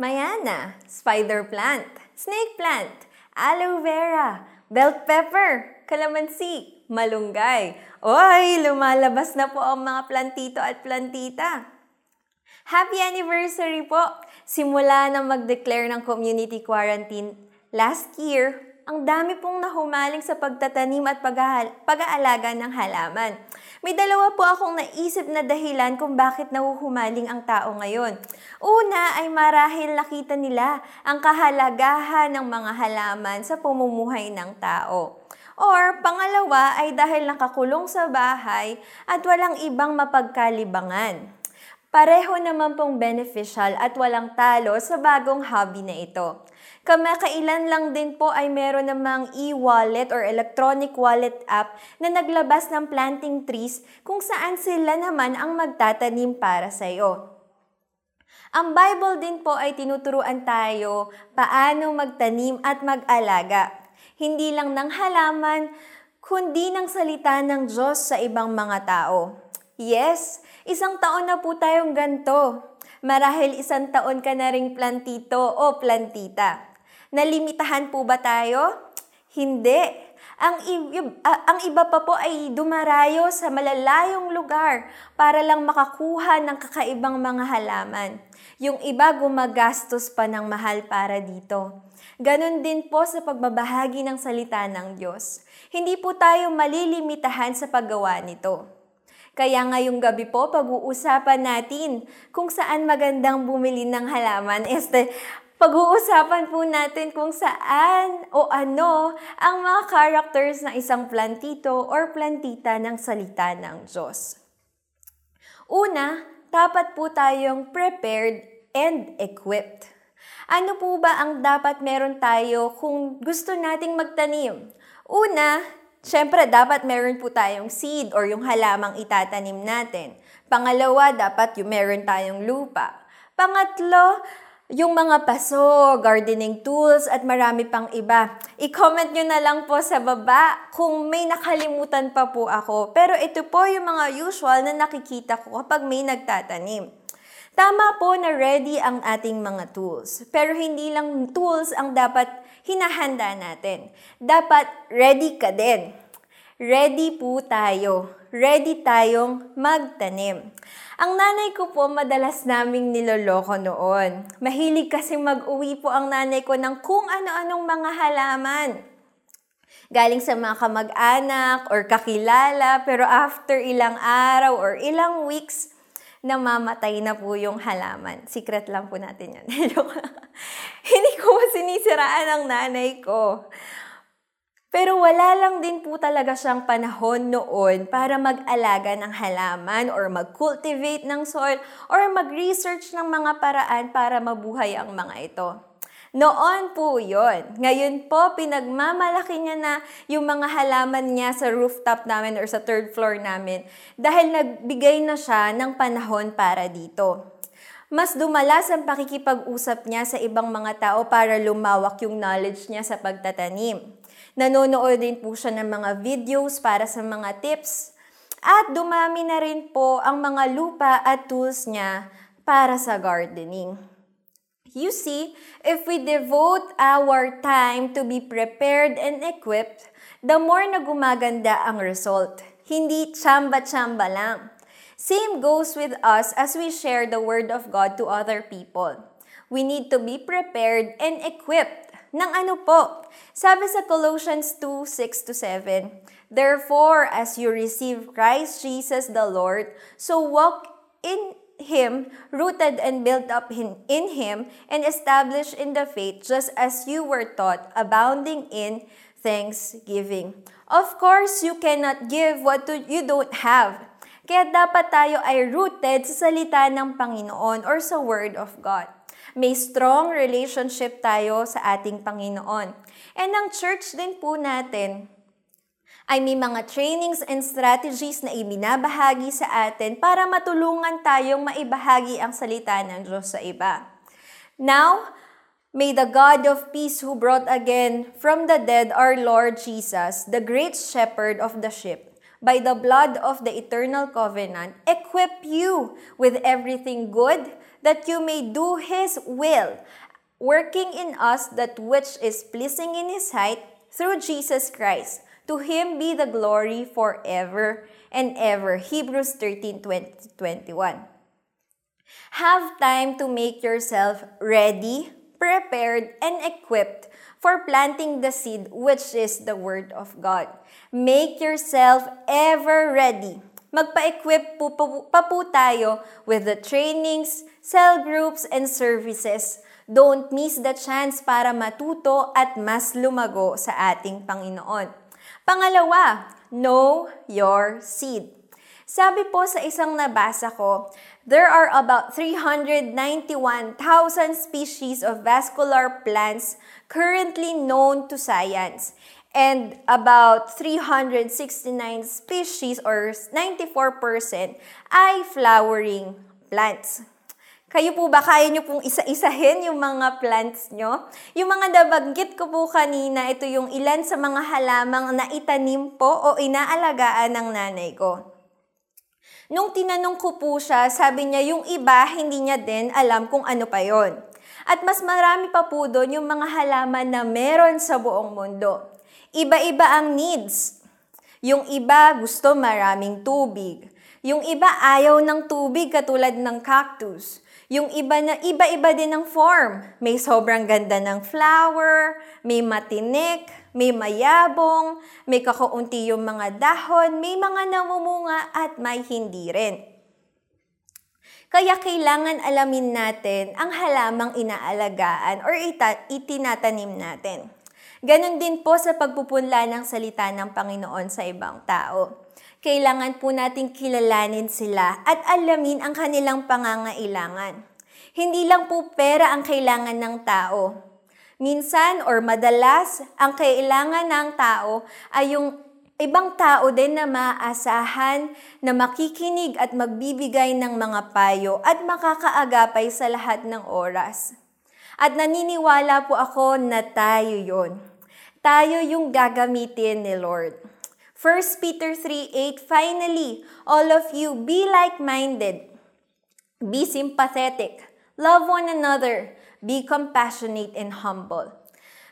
Mayana, spider plant, snake plant, aloe vera, bell pepper, kalamansi, malunggay. Oy, lumalabas na po ang mga plantito at plantita. Happy anniversary po! Simula na mag-declare ng community quarantine last year, ang dami pong nahumaling sa pagtatanim at pag-aalaga ng halaman. May dalawa po akong naisip na dahilan kung bakit nahuhumaling ang tao ngayon. Una ay marahil nakita nila ang kahalagahan ng mga halaman sa pamumuhay ng tao. Or pangalawa ay dahil nakakulong sa bahay at walang ibang mapagkalibangan. Pareho naman pong beneficial at walang talo sa bagong hobby na ito. Kamakailan lang din po ay meron namang e-wallet or electronic wallet app na naglabas ng planting trees kung saan sila naman ang magtatanim para sa iyo. Ang Bible din po ay tinuturuan tayo paano magtanim at mag-alaga. Hindi lang ng halaman, kundi ng salita ng Diyos sa ibang mga tao. Yes, isang taon na po tayong ganto. Marahil isang taon ka na ring plantito o plantita. Nalimitahan po ba tayo? Hindi. Ang, uh, ang iba pa po ay dumarayo sa malalayong lugar para lang makakuha ng kakaibang mga halaman. Yung iba gumagastos pa ng mahal para dito. Ganon din po sa pagbabahagi ng salita ng Diyos. Hindi po tayo malilimitahan sa paggawa nito. Kaya ngayong gabi po, pag-uusapan natin kung saan magandang bumili ng halaman. Este, pag-uusapan po natin kung saan o ano ang mga characters ng isang plantito or plantita ng salita ng Diyos. Una, dapat po tayong prepared and equipped. Ano po ba ang dapat meron tayo kung gusto nating magtanim? Una, syempre dapat meron po tayong seed or yung halamang itatanim natin. Pangalawa, dapat yung meron tayong lupa. Pangatlo, yung mga paso, gardening tools, at marami pang iba. I-comment nyo na lang po sa baba kung may nakalimutan pa po ako. Pero ito po yung mga usual na nakikita ko kapag may nagtatanim. Tama po na ready ang ating mga tools. Pero hindi lang tools ang dapat hinahanda natin. Dapat ready ka din. Ready po tayo. Ready tayong magtanim. Ang nanay ko po madalas naming niloloko noon. Mahilig kasi mag-uwi po ang nanay ko ng kung ano-anong mga halaman. Galing sa mga kamag-anak or kakilala, pero after ilang araw or ilang weeks, namamatay na po yung halaman. Secret lang po natin yan. Hindi ko sinisiraan ang nanay ko. Pero wala lang din po talaga siyang panahon noon para mag-alaga ng halaman or mag-cultivate ng soil or mag-research ng mga paraan para mabuhay ang mga ito. Noon po yon. Ngayon po, pinagmamalaki niya na yung mga halaman niya sa rooftop namin or sa third floor namin dahil nagbigay na siya ng panahon para dito. Mas dumalas ang pakikipag-usap niya sa ibang mga tao para lumawak yung knowledge niya sa pagtatanim. Nanonood din po siya ng mga videos para sa mga tips. At dumami na rin po ang mga lupa at tools niya para sa gardening. You see, if we devote our time to be prepared and equipped, the more na gumaganda ang result. Hindi tsamba-tsamba lang. Same goes with us as we share the Word of God to other people. We need to be prepared and equipped ng ano po? Sabi sa Colossians 2, 6 7, Therefore, as you receive Christ Jesus the Lord, so walk in Him, rooted and built up in, in Him, and established in the faith, just as you were taught, abounding in thanksgiving. Of course, you cannot give what you don't have. Kaya dapat tayo ay rooted sa salita ng Panginoon or sa Word of God. May strong relationship tayo sa ating Panginoon. And ang church din po natin ay may mga trainings and strategies na ibinabahagi sa atin para matulungan tayong maibahagi ang salita ng Diyos sa iba. Now, May the God of peace who brought again from the dead our Lord Jesus, the great shepherd of the sheep, by the blood of the eternal covenant, equip you with everything good that you may do His will, working in us that which is pleasing in His sight through Jesus Christ. To Him be the glory forever and ever. Hebrews 13, 20, 21. Have time to make yourself ready, prepared, and equipped for planting the seed, which is the Word of God. Make yourself ever ready. Magpa-equip po, po, pa po tayo with the trainings, cell groups, and services. Don't miss the chance para matuto at mas lumago sa ating Panginoon. Pangalawa, know your seed. Sabi po sa isang nabasa ko, there are about 391,000 species of vascular plants currently known to science and about 369 species or 94% ay flowering plants. Kayo po ba, kaya nyo pong isa-isahin yung mga plants nyo? Yung mga nabanggit ko po kanina, ito yung ilan sa mga halamang na itanim po o inaalagaan ng nanay ko. Nung tinanong ko po siya, sabi niya yung iba, hindi niya din alam kung ano pa yon. At mas marami pa po doon yung mga halaman na meron sa buong mundo. Iba-iba ang needs. Yung iba gusto maraming tubig. Yung iba ayaw ng tubig katulad ng cactus. Yung iba na iba-iba din ng form. May sobrang ganda ng flower, may matinik, may mayabong, may kakaunti yung mga dahon, may mga namumunga at may hindi rin. Kaya kailangan alamin natin ang halamang inaalagaan or ita- itinatanim natin. Ganon din po sa pagpupunla ng salita ng Panginoon sa ibang tao kailangan po nating kilalanin sila at alamin ang kanilang pangangailangan. Hindi lang po pera ang kailangan ng tao. Minsan or madalas, ang kailangan ng tao ay yung ibang tao din na maaasahan na makikinig at magbibigay ng mga payo at makakaagapay sa lahat ng oras. At naniniwala po ako na tayo yon. Tayo yung gagamitin ni Lord. 1 Peter 3:8 Finally, all of you be like-minded. Be sympathetic. Love one another. Be compassionate and humble.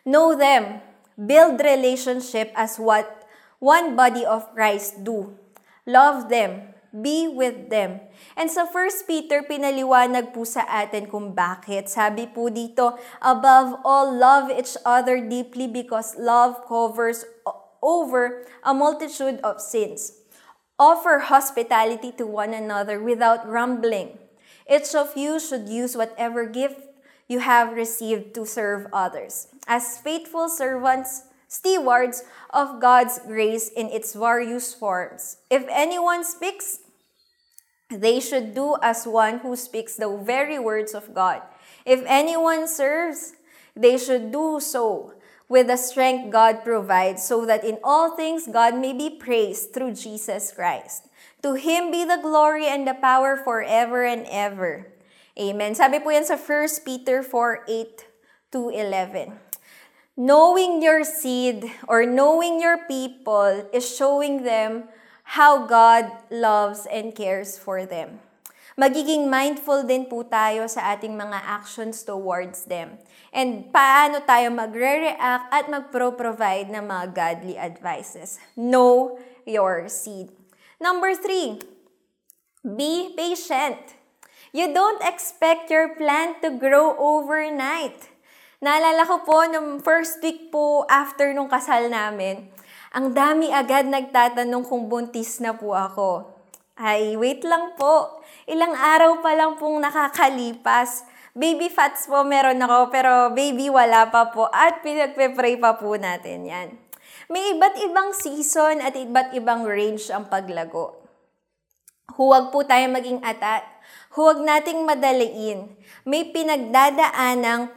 Know them. Build relationship as what one body of Christ do. Love them. Be with them. And sa 1 Peter, pinaliwanag po sa atin kung bakit. Sabi po dito, above all, love each other deeply because love covers over a multitude of sins. Offer hospitality to one another without grumbling. Each of you should use whatever gift you have received to serve others as faithful servants, stewards of God's grace in its various forms. If anyone speaks, they should do as one who speaks the very words of God. If anyone serves, they should do so with the strength God provides, so that in all things God may be praised through Jesus Christ. To Him be the glory and the power forever and ever. Amen. Sabi po yan sa 1 Peter 4, 8 to 11. Knowing your seed or knowing your people is showing them how God loves and cares for them. Magiging mindful din po tayo sa ating mga actions towards them and paano tayo magre-react at magpro-provide ng mga godly advices. Know your seed. Number three, be patient. You don't expect your plant to grow overnight. Naalala ko po, nung first week po after nung kasal namin, ang dami agad nagtatanong kung buntis na po ako. Ay, wait lang po. Ilang araw pa lang pong nakakalipas Baby fats po meron ako, pero baby wala pa po. At pinagpe-pray pa po natin yan. May iba't ibang season at iba't ibang range ang paglago. Huwag po tayo maging atat. Huwag nating madaliin. May pinagdadaanang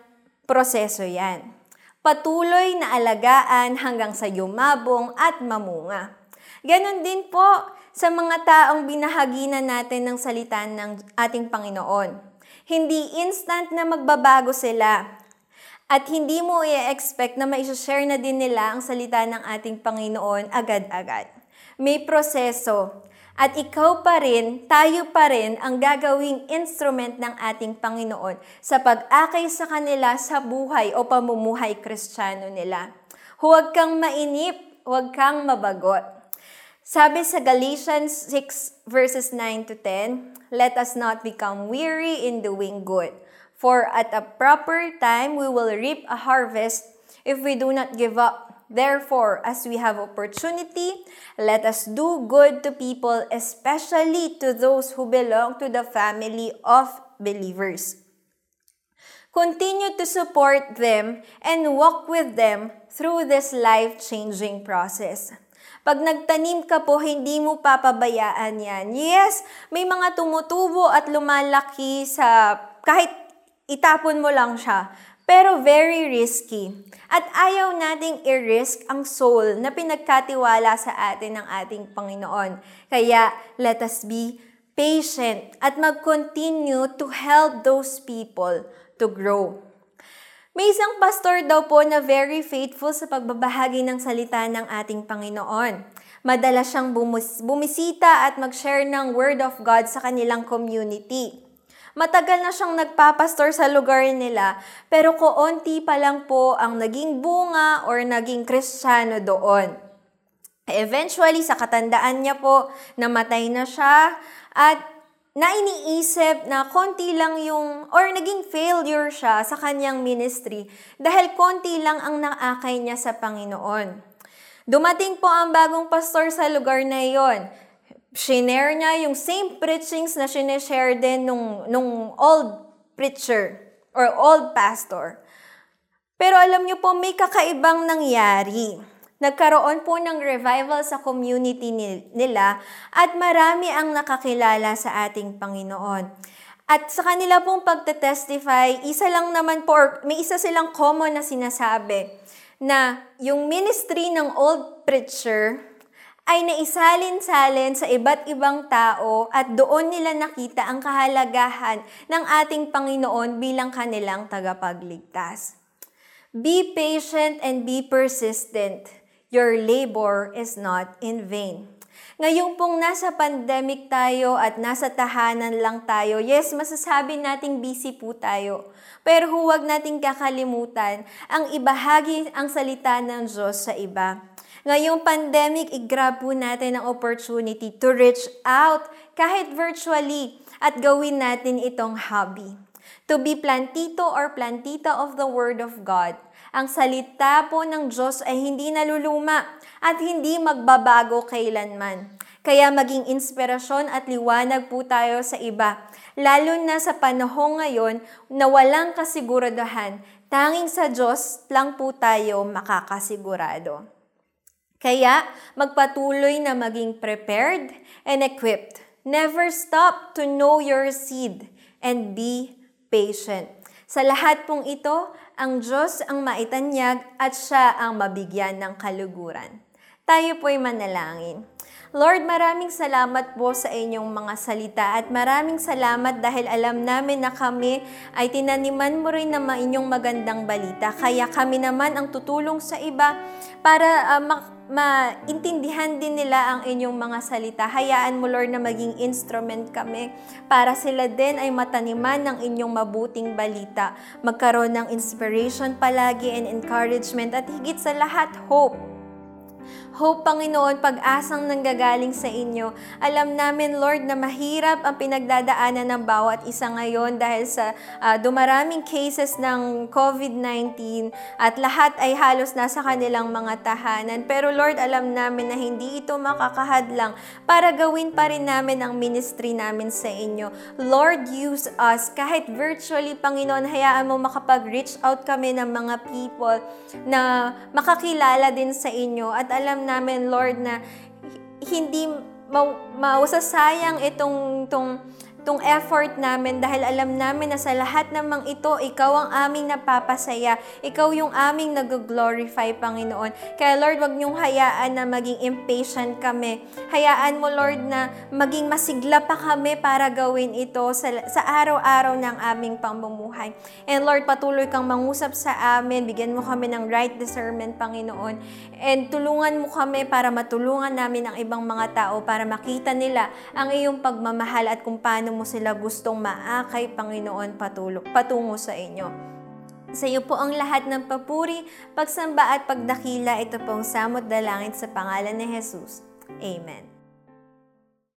proseso yan. Patuloy na alagaan hanggang sa yumabong at mamunga. Ganon din po sa mga taong binahaginan natin ng salita ng ating Panginoon. Hindi instant na magbabago sila. At hindi mo i-expect na ma-share na din nila ang salita ng ating Panginoon agad-agad. May proseso. At ikaw pa rin, tayo pa rin ang gagawing instrument ng ating Panginoon sa pag-akay sa kanila sa buhay o pamumuhay kristyano nila. Huwag kang mainip, huwag kang mabagot. Sabi sa Galatians 6 verses 9 to 10, Let us not become weary in doing good, for at a proper time we will reap a harvest if we do not give up. Therefore, as we have opportunity, let us do good to people, especially to those who belong to the family of believers. Continue to support them and walk with them through this life-changing process. Pag nagtanim ka po, hindi mo papabayaan yan. Yes, may mga tumutubo at lumalaki sa kahit itapon mo lang siya pero very risky. At ayaw nating i-risk ang soul na pinagkatiwala sa atin ng ating Panginoon. Kaya let us be patient at mag-continue to help those people to grow. May isang pastor daw po na very faithful sa pagbabahagi ng salita ng ating Panginoon. Madalas siyang bumis- bumisita at mag-share ng Word of God sa kanilang community. Matagal na siyang nagpapastor sa lugar nila, pero koonti pa lang po ang naging bunga or naging kristyano doon. Eventually, sa katandaan niya po, namatay na siya at na iniisip na konti lang yung, or naging failure siya sa kanyang ministry dahil konti lang ang naakay niya sa Panginoon. Dumating po ang bagong pastor sa lugar na iyon shinare niya yung same preachings na sinishare din nung, nung old preacher or old pastor. Pero alam niyo po, may kakaibang nangyari. Nagkaroon po ng revival sa community nila at marami ang nakakilala sa ating Panginoon. At sa kanila pong pagte-testify, isa lang naman po, or may isa silang common na sinasabi na yung ministry ng old preacher ay naisalin-salin sa iba't ibang tao at doon nila nakita ang kahalagahan ng ating Panginoon bilang kanilang tagapagligtas. Be patient and be persistent. Your labor is not in vain. Ngayon pong nasa pandemic tayo at nasa tahanan lang tayo, yes, masasabi nating busy po tayo. Pero huwag nating kakalimutan ang ibahagi ang salita ng Diyos sa iba. Ngayong pandemic, i-grab po natin ang opportunity to reach out kahit virtually at gawin natin itong hobby. To be plantito or plantita of the Word of God. Ang salita po ng Diyos ay hindi naluluma at hindi magbabago kailanman. Kaya maging inspirasyon at liwanag po tayo sa iba, lalo na sa panahong ngayon na walang kasiguraduhan, tanging sa Diyos lang po tayo makakasigurado. Kaya magpatuloy na maging prepared and equipped. Never stop to know your seed and be patient. Sa lahat pong ito, ang Diyos ang maitanyag at siya ang mabigyan ng kaluguran. Tayo po'y manalangin. Lord, maraming salamat po sa inyong mga salita at maraming salamat dahil alam namin na kami ay tinaniman mo rin ng inyong magandang balita. Kaya kami naman ang tutulong sa iba para uh, ma- maintindihan din nila ang inyong mga salita. Hayaan mo, Lord, na maging instrument kami para sila din ay mataniman ng inyong mabuting balita. Magkaroon ng inspiration palagi and encouragement at higit sa lahat, hope Hope, Panginoon, pag-asang nanggagaling sa inyo. Alam namin, Lord, na mahirap ang pinagdadaanan ng bawat isa ngayon dahil sa uh, dumaraming cases ng COVID-19 at lahat ay halos nasa kanilang mga tahanan. Pero Lord, alam namin na hindi ito makakahadlang para gawin pa rin namin ang ministry namin sa inyo. Lord, use us kahit virtually, Panginoon, hayaan mo makapag-reach out kami ng mga people na makakilala din sa inyo at alam namin, Lord, na hindi mausasayang itong, itong tong effort namin dahil alam namin na sa lahat namang ito, ikaw ang aming napapasaya. Ikaw yung aming nag-glorify, Panginoon. Kaya Lord, wag niyong hayaan na maging impatient kami. Hayaan mo, Lord, na maging masigla pa kami para gawin ito sa, sa araw-araw ng aming pamumuhay. And Lord, patuloy kang mangusap sa amin. Bigyan mo kami ng right discernment, Panginoon. And tulungan mo kami para matulungan namin ang ibang mga tao para makita nila ang iyong pagmamahal at kung paano mo sila gustong maakay, Panginoon, patulog, patungo sa inyo. Sa iyo po ang lahat ng papuri, pagsamba at pagdakila. Ito pong samot dalangin sa pangalan ni Jesus. Amen.